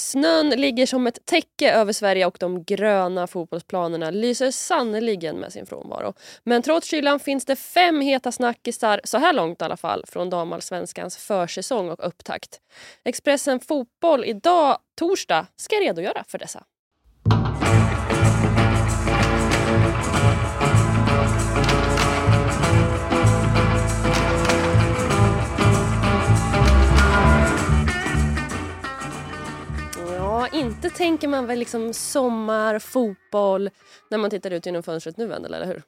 Snön ligger som ett täcke över Sverige och de gröna fotbollsplanerna lyser sannerligen med sin frånvaro. Men trots kylan finns det fem heta snackisar, så här långt i alla fall, från damallsvenskans försäsong och upptakt. Expressen Fotboll idag, torsdag, ska redogöra för dessa. Inte tänker man väl liksom sommar, fotboll när man tittar ut genom fönstret nu än, eller hur?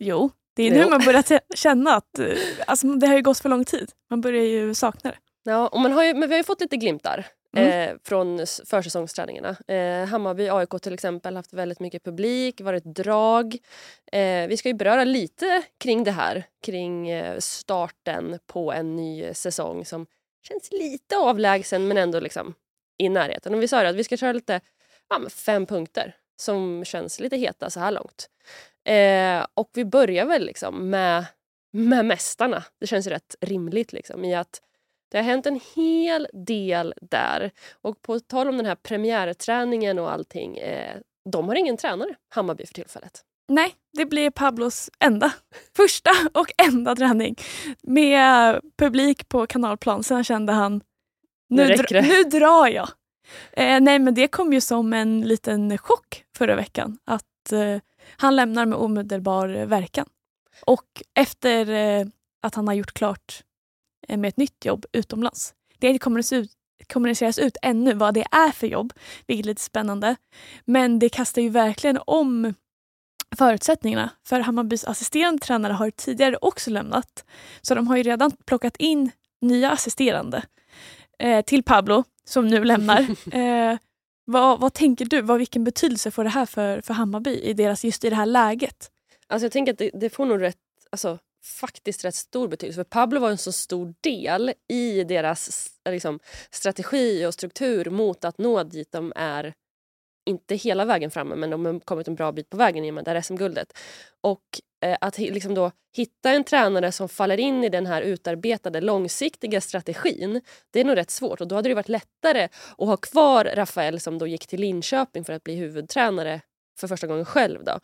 Jo, det är nu jo. man börjar känna att eh, alltså, det har ju gått för lång tid. Man börjar ju sakna det. Ja, och man har ju, men vi har ju fått lite glimtar mm. eh, från försäsongsträningarna. Eh, Hammarby, AIK till exempel, haft väldigt mycket publik, varit drag. Eh, vi ska ju beröra lite kring det här, kring eh, starten på en ny säsong som känns lite avlägsen men ändå liksom i närheten. Och vi sa att vi ska köra lite ja, fem punkter som känns lite heta så här långt. Eh, och vi börjar väl liksom med, med mästarna. Det känns ju rätt rimligt liksom, i att det har hänt en hel del där. Och på tal om den här premiärträningen och allting. Eh, de har ingen tränare, Hammarby, för tillfället. Nej, det blir Pablos enda, första och enda träning med publik på kanalplan. Sen kände han nu, nu, dra, nu drar jag. Eh, nej men det kom ju som en liten chock förra veckan att eh, han lämnar med omedelbar verkan. Och efter eh, att han har gjort klart eh, med ett nytt jobb utomlands. Det kommuniceras ut ännu vad det är för jobb, vilket är lite spännande. Men det kastar ju verkligen om förutsättningarna. För Hammarbys assisterande tränare har tidigare också lämnat. Så de har ju redan plockat in nya assisterande eh, till Pablo som nu lämnar. Eh, vad, vad tänker du? Vad, vilken betydelse får det här för, för Hammarby i deras, just i det här läget? Alltså jag tänker att det, det får nog rätt, alltså, faktiskt rätt stor betydelse. För Pablo var en så stor del i deras liksom, strategi och struktur mot att nå dit de är inte hela vägen framme men de har kommit en bra bit på vägen i och med det här SM-guldet. Och eh, att liksom då hitta en tränare som faller in i den här utarbetade långsiktiga strategin det är nog rätt svårt och då hade det varit lättare att ha kvar Rafael som då gick till Linköping för att bli huvudtränare för första gången själv. Då.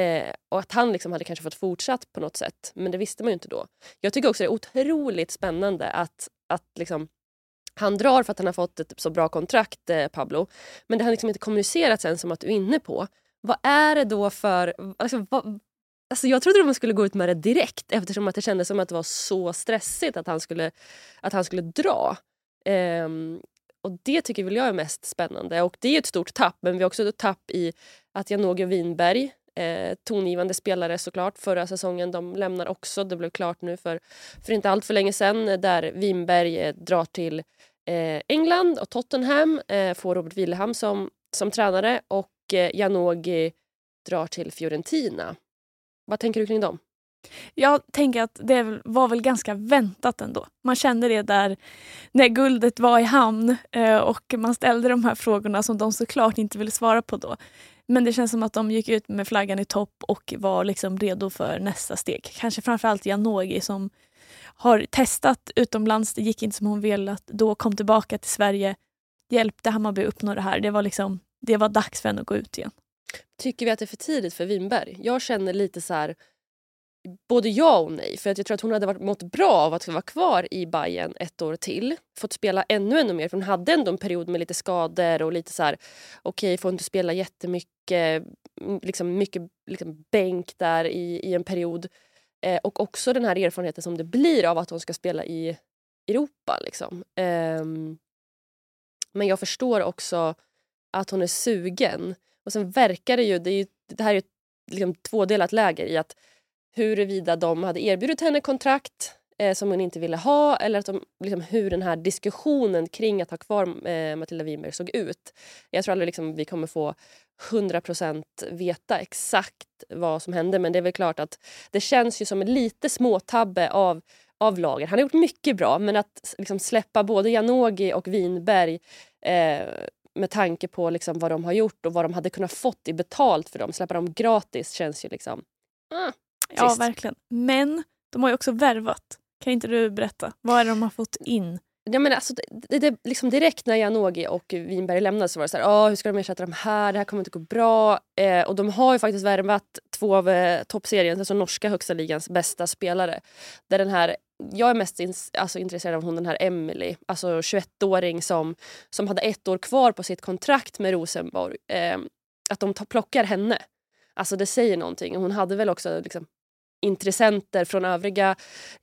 Eh, och att han liksom hade kanske fått fortsatt på något sätt men det visste man ju inte då. Jag tycker också det är otroligt spännande att, att liksom han drar för att han har fått ett så bra kontrakt, eh, Pablo. Men det har liksom inte kommunicerats än som att du är inne på. Vad är det då för... Alltså, vad, alltså jag trodde de skulle gå ut med det direkt eftersom att det kändes som att det var så stressigt att han skulle, att han skulle dra. Um, och Det tycker väl jag är mest spännande. Och Det är ett stort tapp, men vi har också ett tapp i att Janogy Winberg eh, tongivande spelare såklart förra säsongen. De lämnar också. Det blev klart nu för, för inte allt för länge sedan eh, där Winberg eh, drar till eh, England och Tottenham. Eh, får Robert Wilhelm som, som tränare och eh, Janogy drar till Fiorentina. Vad tänker du kring dem? Jag tänker att det var väl ganska väntat ändå. Man kände det där när guldet var i hamn eh, och man ställde de här frågorna som de såklart inte ville svara på då. Men det känns som att de gick ut med flaggan i topp och var liksom redo för nästa steg. Kanske framförallt Janogy som har testat utomlands, det gick inte som hon velat, då kom tillbaka till Sverige, hjälpte Hammarby uppnå det här. Det var, liksom, det var dags för henne att gå ut igen. Tycker vi att det är för tidigt för Winberg? Jag känner lite så här, både ja och nej. För att jag tror att hon hade varit, mått bra av att vara kvar i Bayern ett år till. Fått spela ännu, ännu mer. För hon hade ändå en period med lite skador och lite så här, okej, okay, får inte spela jättemycket, liksom mycket liksom bänk där i, i en period. Eh, och också den här erfarenheten som det blir av att hon ska spela i Europa. Liksom. Eh, men jag förstår också att hon är sugen. Och sen verkar det ju, det, är ju, det här är ju ett liksom, tvådelat läger i att huruvida de hade erbjudit henne kontrakt eh, som hon inte ville ha eller att de, liksom, hur den här diskussionen kring att ha kvar eh, Matilda Winberg såg ut. Jag tror aldrig liksom, vi kommer få 100% veta exakt vad som hände men det är väl klart att det känns ju som en lite småtabbe av av lagen. Han har gjort mycket bra men att liksom släppa både Janogy och Winberg eh, med tanke på liksom vad de har gjort och vad de hade kunnat fått i betalt för dem. Släppa dem gratis känns ju liksom... Ah, Ja, verkligen. Men de har ju också värvat. Kan inte du berätta? Vad är det de har fått in? Ja, men alltså, det, det, liksom direkt när Janogy och Winberg lämnade så var det så här, oh, hur ska de ersätta de här, det här kommer inte gå bra. Eh, och de har ju faktiskt värvat två av eh, toppseriens, alltså norska högsta ligans bästa spelare. Där den här, jag är mest in, alltså, intresserad av hon den här Emily, alltså 21-åring som, som hade ett år kvar på sitt kontrakt med Rosenborg. Eh, att de plockar henne. Alltså det säger någonting. Hon hade väl också liksom, intressenter från övriga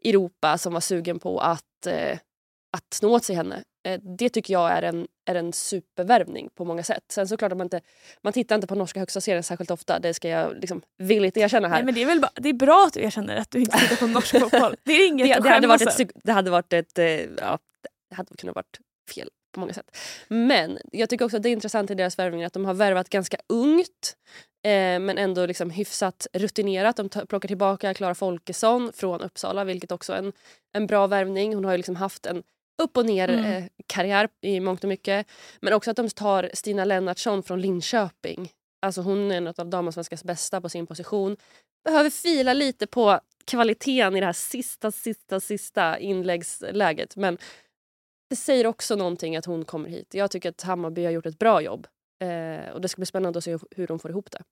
Europa som var sugen på att, eh, att snå åt sig henne. Eh, det tycker jag är en, är en supervärvning på många sätt. Sen såklart att man inte man tittar inte på norska högsta serien särskilt ofta. Det ska jag liksom villigt erkänna här. Nej, men det, är väl det är bra att du erkänner att du inte tittar på norsk fotboll. Det är inget det, att det hade varit ett, Det hade varit ett... Eh, ja, det hade kunnat varit fel på många sätt. Men jag tycker också att det är intressant i deras värvningar att de har värvat ganska ungt eh, men ändå liksom hyfsat rutinerat. De plockar tillbaka Klara Folkesson från Uppsala vilket också är en, en bra värvning. Hon har ju liksom haft en upp och ner mm. eh, karriär i mångt och mycket. Men också att de tar Stina Lennartsson från Linköping. Alltså hon är en av damallsvenskans bästa på sin position. Behöver fila lite på kvaliteten i det här sista, sista, sista inläggsläget. Men det säger också någonting att hon kommer hit. Jag tycker att Hammarby har gjort ett bra jobb. Eh, och Det ska bli spännande att se hur de får ihop det.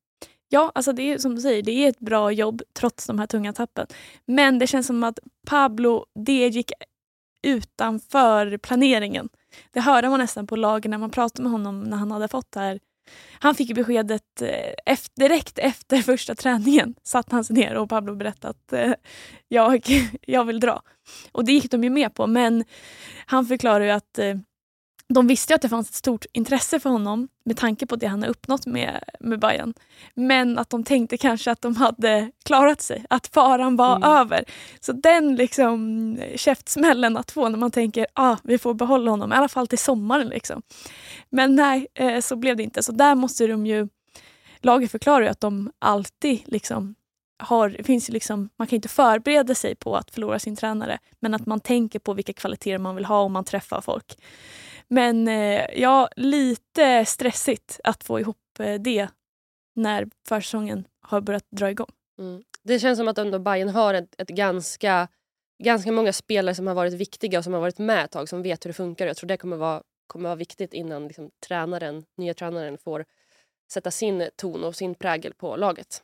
Ja, alltså det är som du säger, det är ett bra jobb trots de här tunga tappen. Men det känns som att Pablo, det gick utanför planeringen. Det hörde man nästan på lagen när man pratade med honom när han hade fått det här. Han fick beskedet eh, efter, direkt efter första träningen. Satt han sig ner och Pablo berättade att eh, jag, jag vill dra. Och det gick de ju med på men han förklarar ju att eh, de visste att det fanns ett stort intresse för honom med tanke på det han har uppnått med, med Bayern. Men att de tänkte kanske att de hade klarat sig, att faran var mm. över. Så den liksom käftsmällen att få när man tänker ah, vi får behålla honom, i alla fall till sommaren. Liksom. Men nej, eh, så blev det inte. Så där måste de ju... Laget förklarar ju att de alltid liksom har, finns liksom, man kan inte förbereda sig på att förlora sin tränare men att man tänker på vilka kvaliteter man vill ha om man träffar folk. Men eh, ja, lite stressigt att få ihop eh, det när försäsongen har börjat dra igång. Mm. Det känns som att ändå Bayern har ett, ett, ganska, ganska många spelare som har varit viktiga och som har varit med ett tag, som vet hur det funkar. Jag tror det kommer vara, kommer vara viktigt innan liksom, tränaren, nya tränaren får sätta sin ton och sin prägel på laget.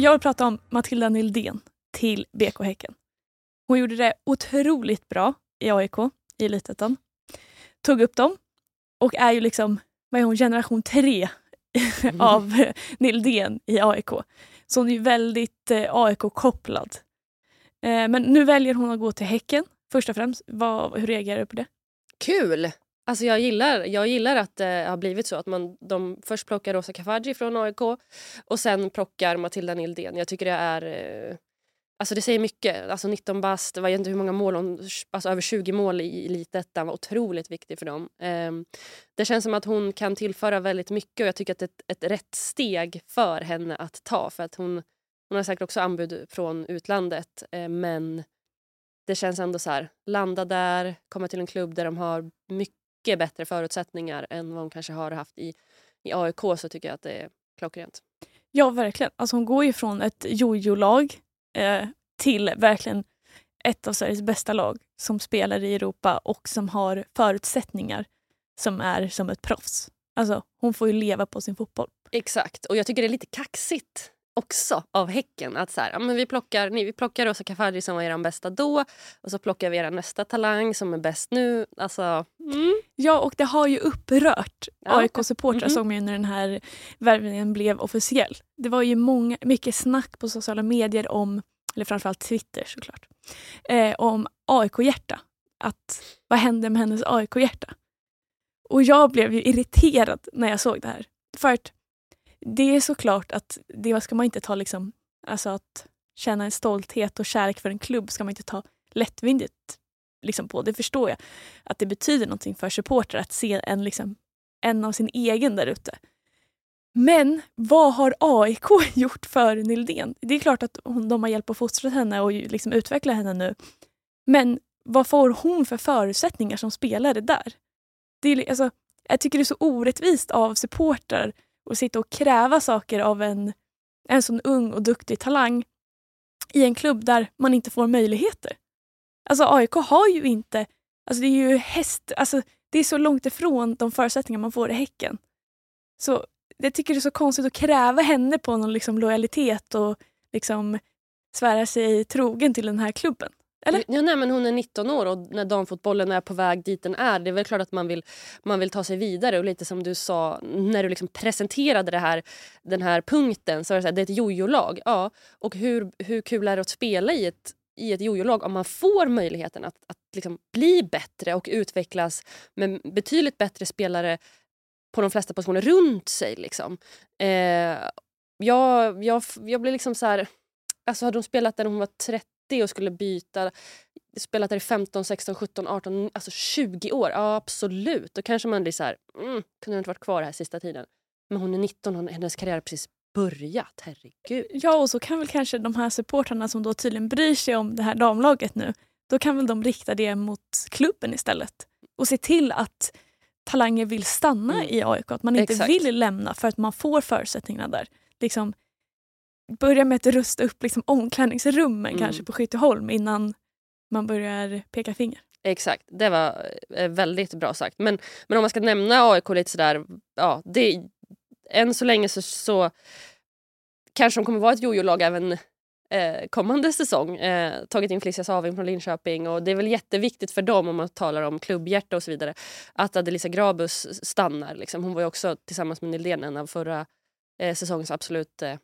Jag vill prata om Matilda Nildén till BK Häcken. Hon gjorde det otroligt bra i AIK, i Elitettan. Tog upp dem och är ju liksom, vad är hon, generation tre mm. av Nildén i AIK. Så hon är ju väldigt eh, AIK-kopplad. Eh, men nu väljer hon att gå till Häcken först och främst. Vad, hur reagerar du på det? Kul! Alltså jag, gillar, jag gillar att det har blivit så att man, de först plockar Rosa Kafaji från AIK och sen plockar Matilda Nildén. Jag tycker det är... Eh, alltså det säger mycket. Alltså 19 bast, det var inte hur många mål hon, alltså över 20 mål i elitettan var otroligt viktig för dem. Ehm, det känns som att hon kan tillföra väldigt mycket och jag tycker att det är ett, ett rätt steg för henne att ta. För att hon, hon har säkert också anbud från utlandet eh, men det känns ändå så här, landa där, komma till en klubb där de har mycket mycket bättre förutsättningar än vad hon kanske har haft i, i AIK så tycker jag att det är klockrent. Ja, verkligen. Alltså hon går ju från ett jojo-lag eh, till verkligen ett av Sveriges bästa lag som spelar i Europa och som har förutsättningar som är som ett proffs. Alltså, hon får ju leva på sin fotboll. Exakt, och jag tycker det är lite kaxigt också av Häcken. Att så här, ja, men vi, plockar, nej, vi plockar Rosa Kafaji som var er bästa då och så plockar vi er nästa talang som är bäst nu. Alltså, mm. Ja, och det har ju upprört ja. AIK-supportrar mm -hmm. som ju när den här värvningen blev officiell. Det var ju många, mycket snack på sociala medier om, eller framförallt Twitter såklart, eh, om AIK-hjärta. Att vad hände med hennes AIK-hjärta? Och jag blev ju irriterad när jag såg det här. För att det är såklart att det ska man inte ta liksom, alltså att känna en stolthet och kärlek för en klubb ska man inte ta lättvindigt liksom på. Det förstår jag. Att det betyder någonting för supportrar att se en, liksom, en av sin egen där ute. Men vad har AIK gjort för Nildén? Det är klart att hon, de har hjälpt att fostra henne och liksom utveckla henne nu. Men vad får hon för förutsättningar som spelare där? Det är, alltså, jag tycker det är så orättvist av supportrar och sitta och kräva saker av en, en sån ung och duktig talang i en klubb där man inte får möjligheter. Alltså AIK har ju inte, alltså det är ju häst, alltså det är så långt ifrån de förutsättningar man får i Häcken. Så jag tycker det är så konstigt att kräva henne på någon liksom lojalitet och liksom svära sig trogen till den här klubben. Eller? Ja, nej, men hon är 19 år och när damfotbollen är på väg dit den är det är väl klart att man vill, man vill ta sig vidare. Och lite som du sa när du liksom presenterade det här, den här punkten så var det, så här, det är ett jojo-lag. Ja, och hur, hur kul är det att spela i ett i ett jojo-lag om man får möjligheten att, att liksom bli bättre och utvecklas med betydligt bättre spelare på de flesta positioner runt sig. Liksom. Eh, jag, jag, jag blir liksom så här... Alltså hade hon spelat där när hon var 30 och skulle byta, spelat där i 15, 16, 17, 18, alltså 20 år. Ja absolut, då kanske man blir så här, mm, kunde inte varit kvar här sista tiden. Men hon är 19 och hennes karriär har precis börjat, herregud. Ja och så kan väl kanske de här supportrarna som då tydligen bryr sig om det här damlaget nu, då kan väl de rikta det mot klubben istället. Och se till att talanger vill stanna mm. i AIK, att man inte Exakt. vill lämna för att man får förutsättningarna där. Liksom, börja med att rusta upp liksom, omklädningsrummen mm. kanske på Skytteholm innan man börjar peka finger. Exakt, det var eh, väldigt bra sagt. Men, men om man ska nämna AIK lite sådär, ja, det, än så länge så, så kanske de kommer vara ett jojo-lag även eh, kommande säsong. Eh, tagit in Felicia Saving från Linköping och det är väl jätteviktigt för dem om man talar om klubbhjärta och så vidare att Adelisa Grabus stannar. Liksom. Hon var ju också tillsammans med Nildén en av förra eh, säsongens absolut eh,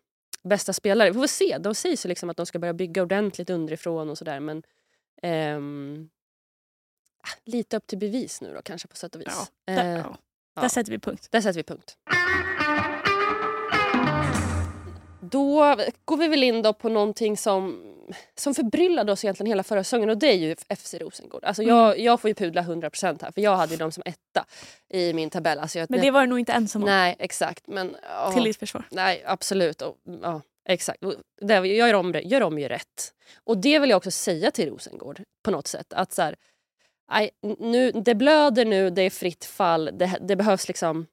bästa spelare. Vi får se. De sägs ju liksom att de ska börja bygga ordentligt underifrån och sådär men ehm, ah, lite upp till bevis nu då kanske på sätt och vis. Ja, där, eh, ja. där sätter vi punkt. Där sätter vi punkt. Då går vi väl in då på någonting som, som förbryllade oss egentligen hela förra säsongen och det är ju FC Rosengård. Alltså jag, mm. jag får ju pudla 100% här för jag hade ju dem som etta i min tabell. Alltså jag, men det var du nog inte ensam om. Nej exakt. Men, åh, Till ditt försvar. Nej absolut. Och, ja, exakt. Det, jag gör om, gör om ju rätt. Och det vill jag också säga till Rosengård på något sätt. Att så här, aj, nu, det blöder nu, det är fritt fall. Det, det behövs liksom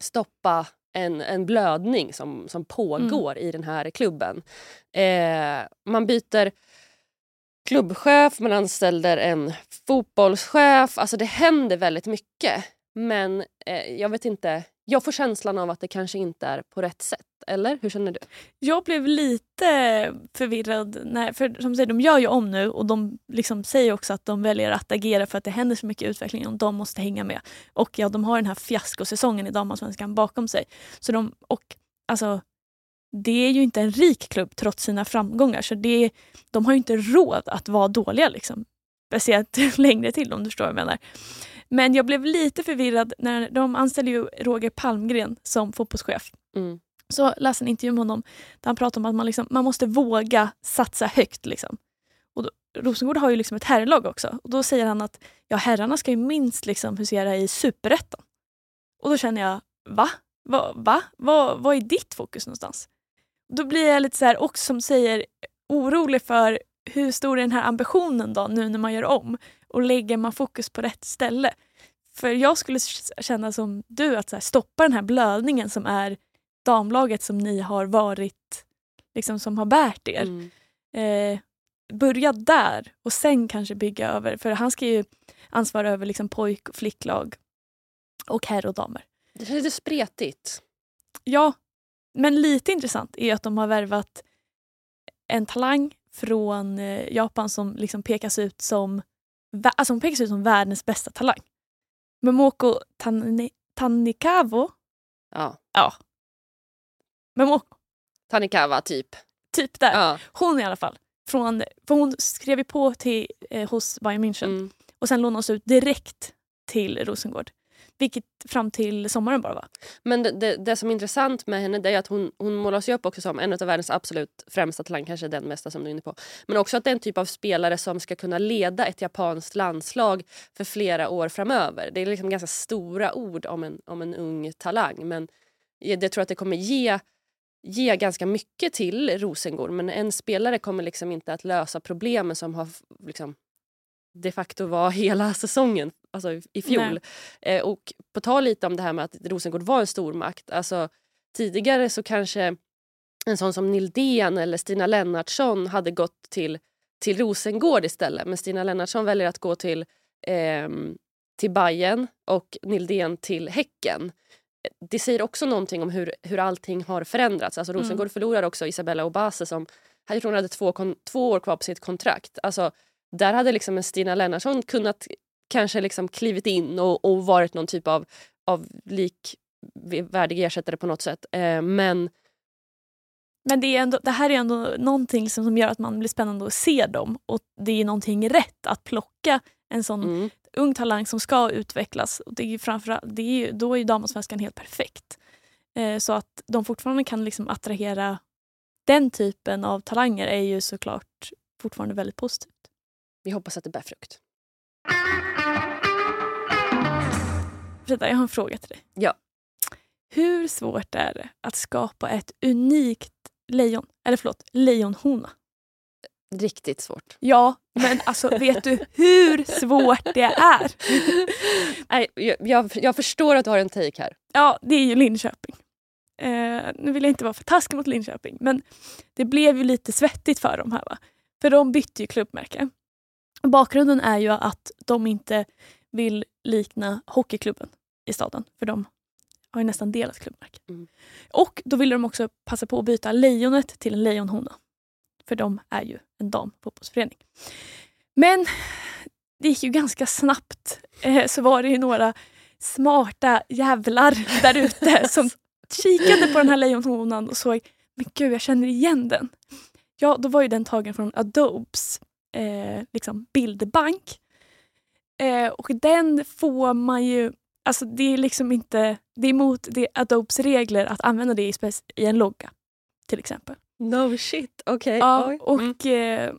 stoppa en, en blödning som, som pågår mm. i den här klubben. Eh, man byter klubbchef, man anställer en fotbollschef. Alltså det händer väldigt mycket. Men eh, jag vet inte, jag får känslan av att det kanske inte är på rätt sätt. Eller hur känner du? Jag blev lite förvirrad. När, för som säger, de gör ju om nu och de liksom säger också att de väljer att agera för att det händer så mycket utveckling och de måste hänga med. Och ja, de har den här fiaskosäsongen i damallsvenskan bakom sig. Så de, och alltså, det är ju inte en rik klubb trots sina framgångar så det, de har ju inte råd att vara dåliga. Liksom. Speciellt längre till om du förstår vad jag menar. Men jag blev lite förvirrad när de anställde ju Roger Palmgren som fotbollschef. Mm. Så läste en intervju med honom där han pratade om att man, liksom, man måste våga satsa högt. Liksom. Och då, Rosengård har ju liksom ett herrlag också. Och Då säger han att ja, herrarna ska ju minst liksom husera i superettan. Och då känner jag, va? Va? va? va? Vad är ditt fokus någonstans? Då blir jag lite så här också som säger orolig för hur stor är den här ambitionen då nu när man gör om? Och lägger man fokus på rätt ställe? För jag skulle känna som du, att så här, stoppa den här blödningen som är damlaget som ni har varit, liksom som har bärt er. Mm. Eh, börja där och sen kanske bygga över, för han ska ju ansvara över liksom pojk och flicklag och herr och damer. Det känns lite spretigt. Ja, men lite intressant är att de har värvat en talang från eh, Japan som liksom pekas ut som alltså hon pekas ut som världens bästa talang. Momoko Tan Tanikawa. Ja. ja. Momoko. Tanikawa, typ. Typ där. Ja. Hon i alla fall. Från, för hon skrev ju på till, eh, hos Bayern München mm. och sen lånades ut direkt till Rosengård. Vilket fram till sommaren bara var. Men det, det, det som är intressant med henne är att hon, hon målas ju upp också som en av världens absolut främsta talang, kanske den mesta som du är inne på. Men också att det är en typ av spelare som ska kunna leda ett japanskt landslag för flera år framöver. Det är liksom ganska stora ord om en, om en ung talang men jag tror att det kommer ge ge ganska mycket till Rosengård men en spelare kommer liksom inte att lösa problemen som har liksom, de facto var hela säsongen alltså i fjol. Eh, och på tal lite om det här med att Rosengård var en stormakt. Alltså, tidigare så kanske en sån som Nildén eller Stina Lennartsson hade gått till, till Rosengård istället. Men Stina Lennartsson väljer att gå till, eh, till Bayern och Nildén till Häcken. Det säger också någonting om hur, hur allting har förändrats. Alltså Rosengård mm. förlorar också Isabella Obase som jag tror hon hade två, två år kvar på sitt kontrakt. Alltså, där hade liksom en Stina Lennartsson kunnat kanske liksom klivit in och, och varit någon typ av, av likvärdig ersättare på något sätt. Eh, men men det, är ändå, det här är ändå någonting som, som gör att man blir spännande att se dem och det är någonting rätt att plocka en sån mm. ung talang som ska utvecklas. Och det är framförallt, det är, då är ju damallsvenskan helt perfekt. Eh, så att de fortfarande kan liksom attrahera den typen av talanger är ju såklart fortfarande väldigt positivt. Vi hoppas att det bär frukt. Frida, jag har en fråga till dig. Ja. Hur svårt är det att skapa ett unikt lejon, eller förlåt, lejonhona? Riktigt svårt. Ja, men alltså vet du hur svårt det är? Nej, jag, jag förstår att du har en take här. Ja, det är ju Linköping. Eh, nu vill jag inte vara för taskig mot Linköping men det blev ju lite svettigt för dem här. Va? För de bytte ju klubbmärke. Bakgrunden är ju att de inte vill likna hockeyklubben i staden. För de har ju nästan delat klubbmärke. Mm. Och då ville de också passa på att byta lejonet till en lejonhona. För de är ju en damfotbollsförening. Men det gick ju ganska snabbt. Eh, så var det ju några smarta jävlar där ute som kikade på den här lejonhonan och såg men gud jag känner igen den. Ja, då var ju den tagen från Adobes eh, liksom bildbank. Eh, och den får man ju... Alltså det är liksom inte... Det är emot det Adobes regler att använda det i, i en logga. Till exempel. No shit, okej. Okay. Ja, och mm. eh,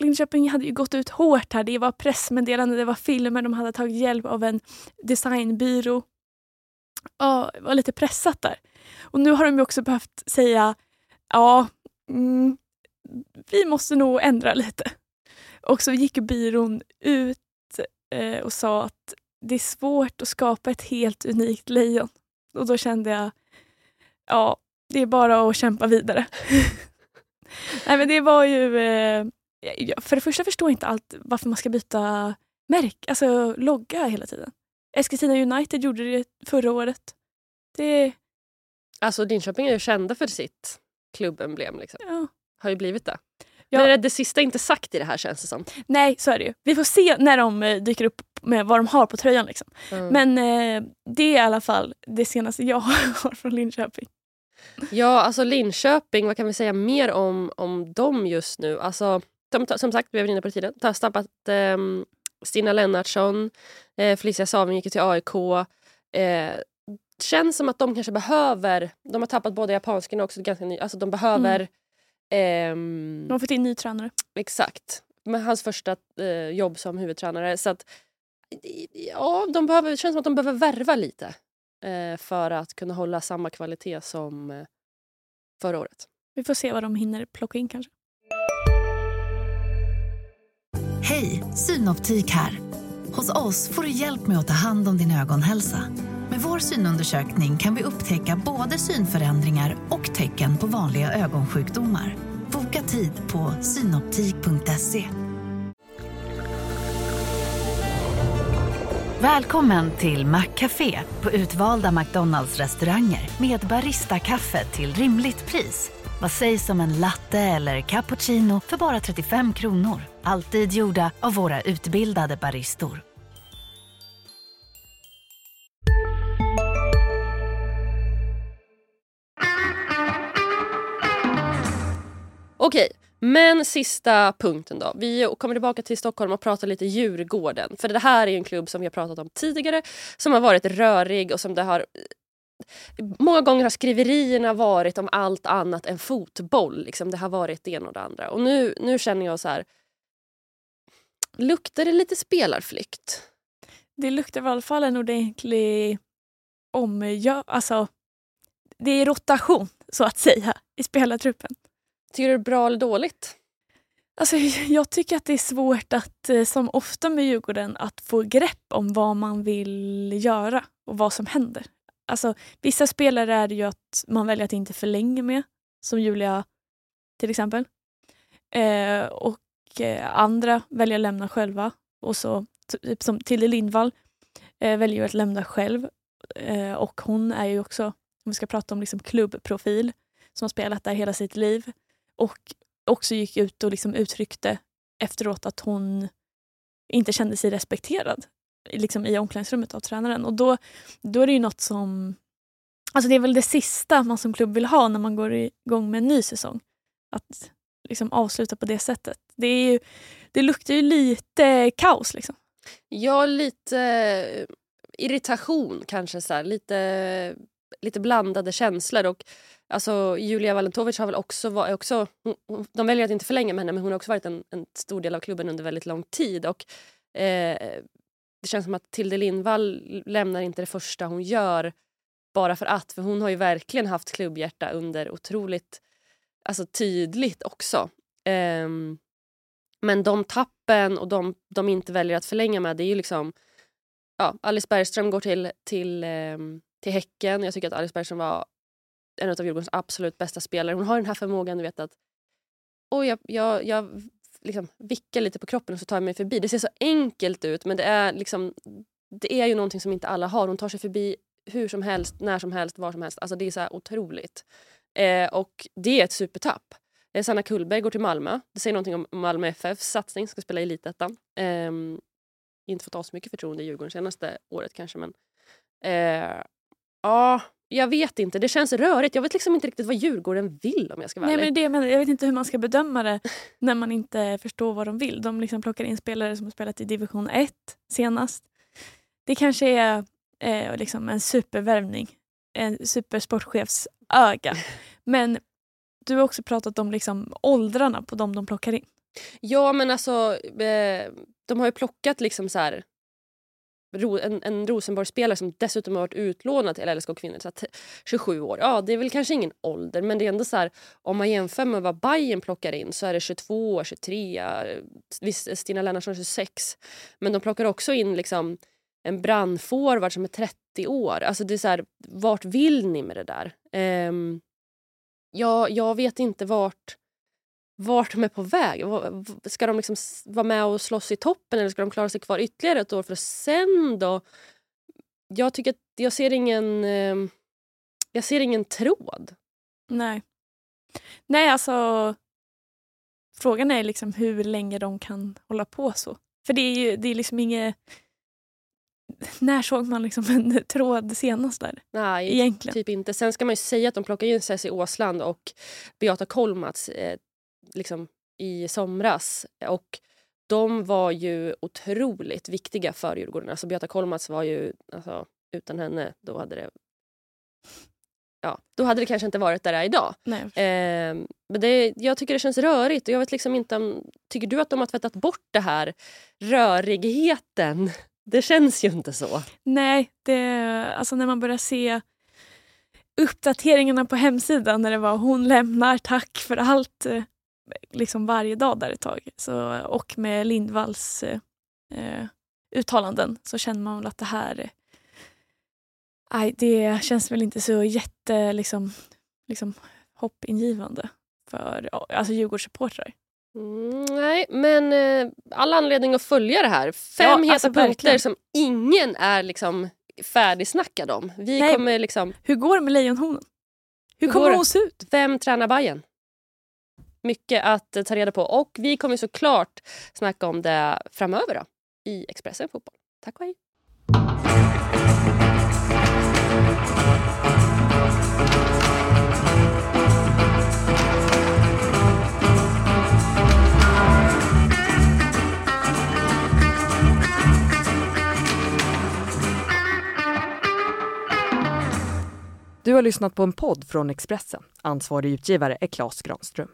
Linköping hade ju gått ut hårt här. Det var pressmeddelande, det var filmer, de hade tagit hjälp av en designbyrå. Ja, det var lite pressat där. Och nu har de också behövt säga ja, mm, vi måste nog ändra lite. Och så gick byrån ut eh, och sa att det är svårt att skapa ett helt unikt lejon. Och då kände jag, ja, det är bara att kämpa vidare. Nej men det var ju, eh, för det första förstår jag inte allt varför man ska byta märk, alltså logga hela tiden. Eskilstuna United gjorde det förra året. Det... Alltså Linköping är ju kända för sitt klubbemblem. Liksom. Ja. Har ju blivit det. Ja. Men det sista är inte sagt i det här känns det som. Nej, så är det ju. Vi får se när de eh, dyker upp med vad de har på tröjan. Liksom. Mm. Men eh, det är i alla fall det senaste jag har från Linköping. Ja, alltså Linköping, vad kan vi säga mer om, om dem just nu? Alltså, de, som sagt, vi var inne på det tiden, de har stabbat eh, Stina Lennartsson, eh, Felicia Saving gick till AIK. Eh, känns som att de kanske behöver, de har tappat både japanskan och också ganska ny, alltså de behöver mm Um, De har fått in ny tränare. Exakt. Med hans första uh, jobb som huvudtränare. Så att, ja, de behöver, det känns som att de behöver värva lite uh, för att kunna hålla samma kvalitet som uh, förra året. Vi får se vad de hinner plocka in kanske. Hej, Synoptik här. Hos oss får du hjälp med att ta hand om din ögonhälsa. Med vår synundersökning kan vi upptäcka både synförändringar och tecken på vanliga ögonsjukdomar. Boka tid på synoptik.se. Välkommen till Maccafé på utvalda McDonalds restauranger med Baristakaffe till rimligt pris. Vad sägs om en latte eller cappuccino för bara 35 kronor? Alltid gjorda av våra utbildade baristor. Okej, Men sista punkten då. Vi kommer tillbaka till Stockholm och pratar lite Djurgården. För det här är en klubb som vi har pratat om tidigare som har varit rörig och som det har Många gånger har skriverierna varit om allt annat än fotboll. Liksom. Det har varit det ena och det andra. Och nu, nu känner jag så här... Luktar det lite spelarflykt? Det luktar i alla fall en ordentlig omgör... Alltså, det är rotation, så att säga, i spelartruppen. Tycker du det är bra eller dåligt? Alltså, jag tycker att det är svårt att, eh, som ofta med Djurgården, att få grepp om vad man vill göra och vad som händer. Alltså, vissa spelare är det ju att man väljer att inte förlänga med, som Julia till exempel. Eh, och eh, andra väljer att lämna själva. Och så, typ som Tilde Lindvall eh, väljer att lämna själv. Eh, och hon är ju också, om vi ska prata om liksom klubbprofil, som har spelat där hela sitt liv. Och också gick ut och liksom uttryckte efteråt att hon inte kände sig respekterad liksom i omklädningsrummet av tränaren. Och då, då är det ju något som... Alltså det är väl det sista man som klubb vill ha när man går igång med en ny säsong. Att liksom avsluta på det sättet. Det, är ju, det luktar ju lite kaos. Liksom. Ja, lite eh, irritation kanske. Så här. Lite, lite blandade känslor. Och Alltså, Julia Valentovic har väl också varit... Också, de väljer att inte förlänga med henne men hon har också varit en, en stor del av klubben under väldigt lång tid. Och, eh, det känns som att Tilde Lindvall lämnar inte det första hon gör bara för att. För hon har ju verkligen haft klubbhjärta under otroligt alltså tydligt också. Eh, men de tappen och de de inte väljer att förlänga med det är ju liksom... Ja, Alice Bergström går till, till, ehm, till Häcken. Jag tycker att Alice Bergström var en av Djurgårdens absolut bästa spelare. Hon har den här förmågan du vet att och jag, jag, jag liksom vickar lite på kroppen och så tar jag mig förbi. Det ser så enkelt ut men det är, liksom, det är ju någonting som inte alla har. Hon tar sig förbi hur som helst, när som helst, var som helst. Alltså det är så otroligt. Eh, och det är ett supertapp. Eh, Sanna Kullberg går till Malmö. Det säger någonting om Malmö FFs satsning, ska spela i Elitettan. Eh, inte fått så mycket förtroende i Djurgården senaste året kanske men eh, ja, jag vet inte, det känns rörigt. Jag vet liksom inte riktigt vad Djurgården vill om jag ska vara Nej, men det, men jag vet inte hur man ska bedöma det när man inte förstår vad de vill. De liksom plockar in spelare som har spelat i division 1 senast. Det kanske är eh, liksom en supervärvning. En supersportchefsöga. Men du har också pratat om liksom åldrarna på de de plockar in. Ja men alltså eh, de har ju plockat liksom så här en, en Rosenborg-spelare som dessutom har varit utlånad till LSK kvinnor, så 27 år. Ja, det är väl kanske ingen ålder men det är ändå så här, om man jämför med vad Bayern plockar in så är det 22, 23, visst Stina Lennartsson 26. Men de plockar också in liksom en brandforward som är 30 år. Alltså det är så här, vart vill ni med det där? Ehm, um, ja, jag vet inte vart vart de är på väg. Ska de liksom vara med och slåss i toppen eller ska de klara sig kvar ytterligare ett år för att sen då... Jag tycker jag ser ingen... Ehm, jag ser ingen tråd. Nej. Nej, alltså... Frågan är liksom hur länge de kan hålla på så. För det är ju det är liksom inget... När såg man liksom en tråd senast där? Nej, Egentligen. typ inte. Sen ska man ju säga att de plockar in Cissi Åsland och Beata Kolmats eh, liksom, i somras. Och de var ju otroligt viktiga för Djurgården. Alltså Beata Kolmats var ju, alltså, utan henne, då hade det Ja, då hade det kanske inte varit där det är idag. Eh, men det, jag tycker det känns rörigt. Och jag vet liksom inte om, tycker du att de har tvättat bort det här rörigheten? Det känns ju inte så. Nej, det, alltså när man börjar se uppdateringarna på hemsidan när det var hon lämnar, tack för allt liksom varje dag där ett tag. Så, och med Lindvalls eh, uttalanden så känner man väl att det här nej, det känns väl inte så jätte liksom, liksom, hoppingivande för alltså Djurgårdssupportrar. Mm, nej, men eh, all anledning att följa det här. Fem ja, heta alltså, punkter verkligen. som ingen är liksom färdigsnackad om. Vi nej, kommer liksom... Hur går det med Lejonhonen? Hur, hur kommer hon se ut? Vem tränar Bayern? mycket att eh, ta reda på. Och vi kommer såklart snacka om det framöver då, i Expressen Fotboll. Tack och hej! Du har lyssnat på en podd från Expressen. Ansvarig utgivare är Klas Granström.